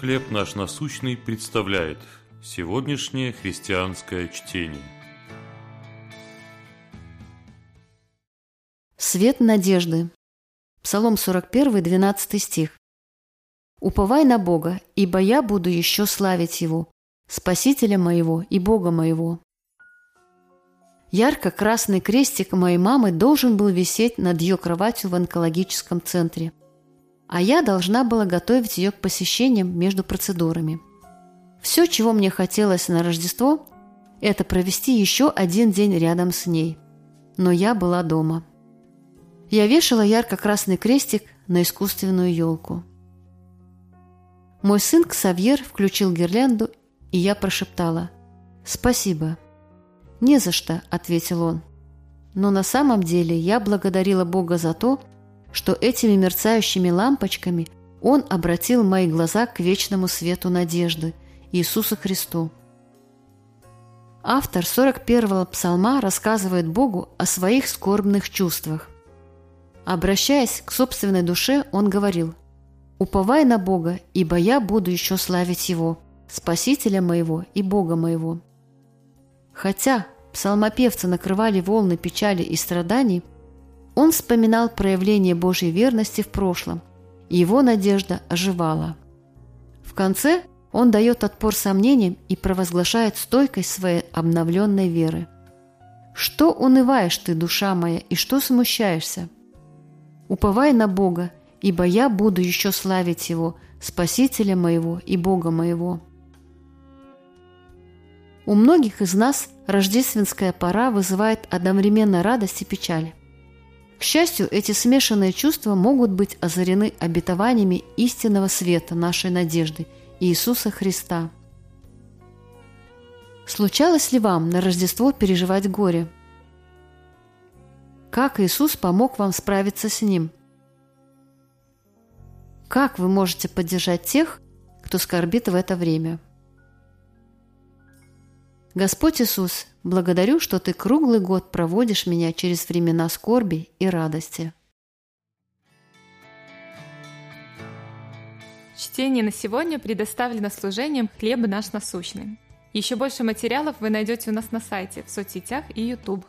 «Хлеб наш насущный» представляет сегодняшнее христианское чтение. Свет надежды. Псалом 41, 12 стих. «Уповай на Бога, ибо я буду еще славить Его, Спасителя моего и Бога моего». Ярко-красный крестик моей мамы должен был висеть над ее кроватью в онкологическом центре – а я должна была готовить ее к посещениям между процедурами. Все, чего мне хотелось на Рождество, это провести еще один день рядом с ней. Но я была дома. Я вешала ярко-красный крестик на искусственную елку. Мой сын Ксавьер включил гирлянду, и я прошептала «Спасибо». «Не за что», — ответил он. Но на самом деле я благодарила Бога за то, что этими мерцающими лампочками Он обратил мои глаза к вечному свету надежды, Иисусу Христу. Автор 41-го псалма рассказывает Богу о своих скорбных чувствах. Обращаясь к собственной душе, он говорил «Уповай на Бога, ибо я буду еще славить Его, Спасителя моего и Бога моего». Хотя псалмопевцы накрывали волны печали и страданий – он вспоминал проявление Божьей верности в прошлом, его надежда оживала. В конце он дает отпор сомнениям и провозглашает стойкость своей обновленной веры. «Что унываешь ты, душа моя, и что смущаешься? Уповай на Бога, ибо я буду еще славить Его, Спасителя моего и Бога моего». У многих из нас рождественская пора вызывает одновременно радость и печаль. К счастью, эти смешанные чувства могут быть озарены обетованиями истинного света нашей надежды Иисуса Христа. Случалось ли вам на Рождество переживать горе? Как Иисус помог вам справиться с ним? Как вы можете поддержать тех, кто скорбит в это время? Господь Иисус, благодарю, что Ты круглый год проводишь меня через времена скорби и радости. Чтение на сегодня предоставлено служением «Хлеб наш насущный». Еще больше материалов вы найдете у нас на сайте, в соцсетях и YouTube.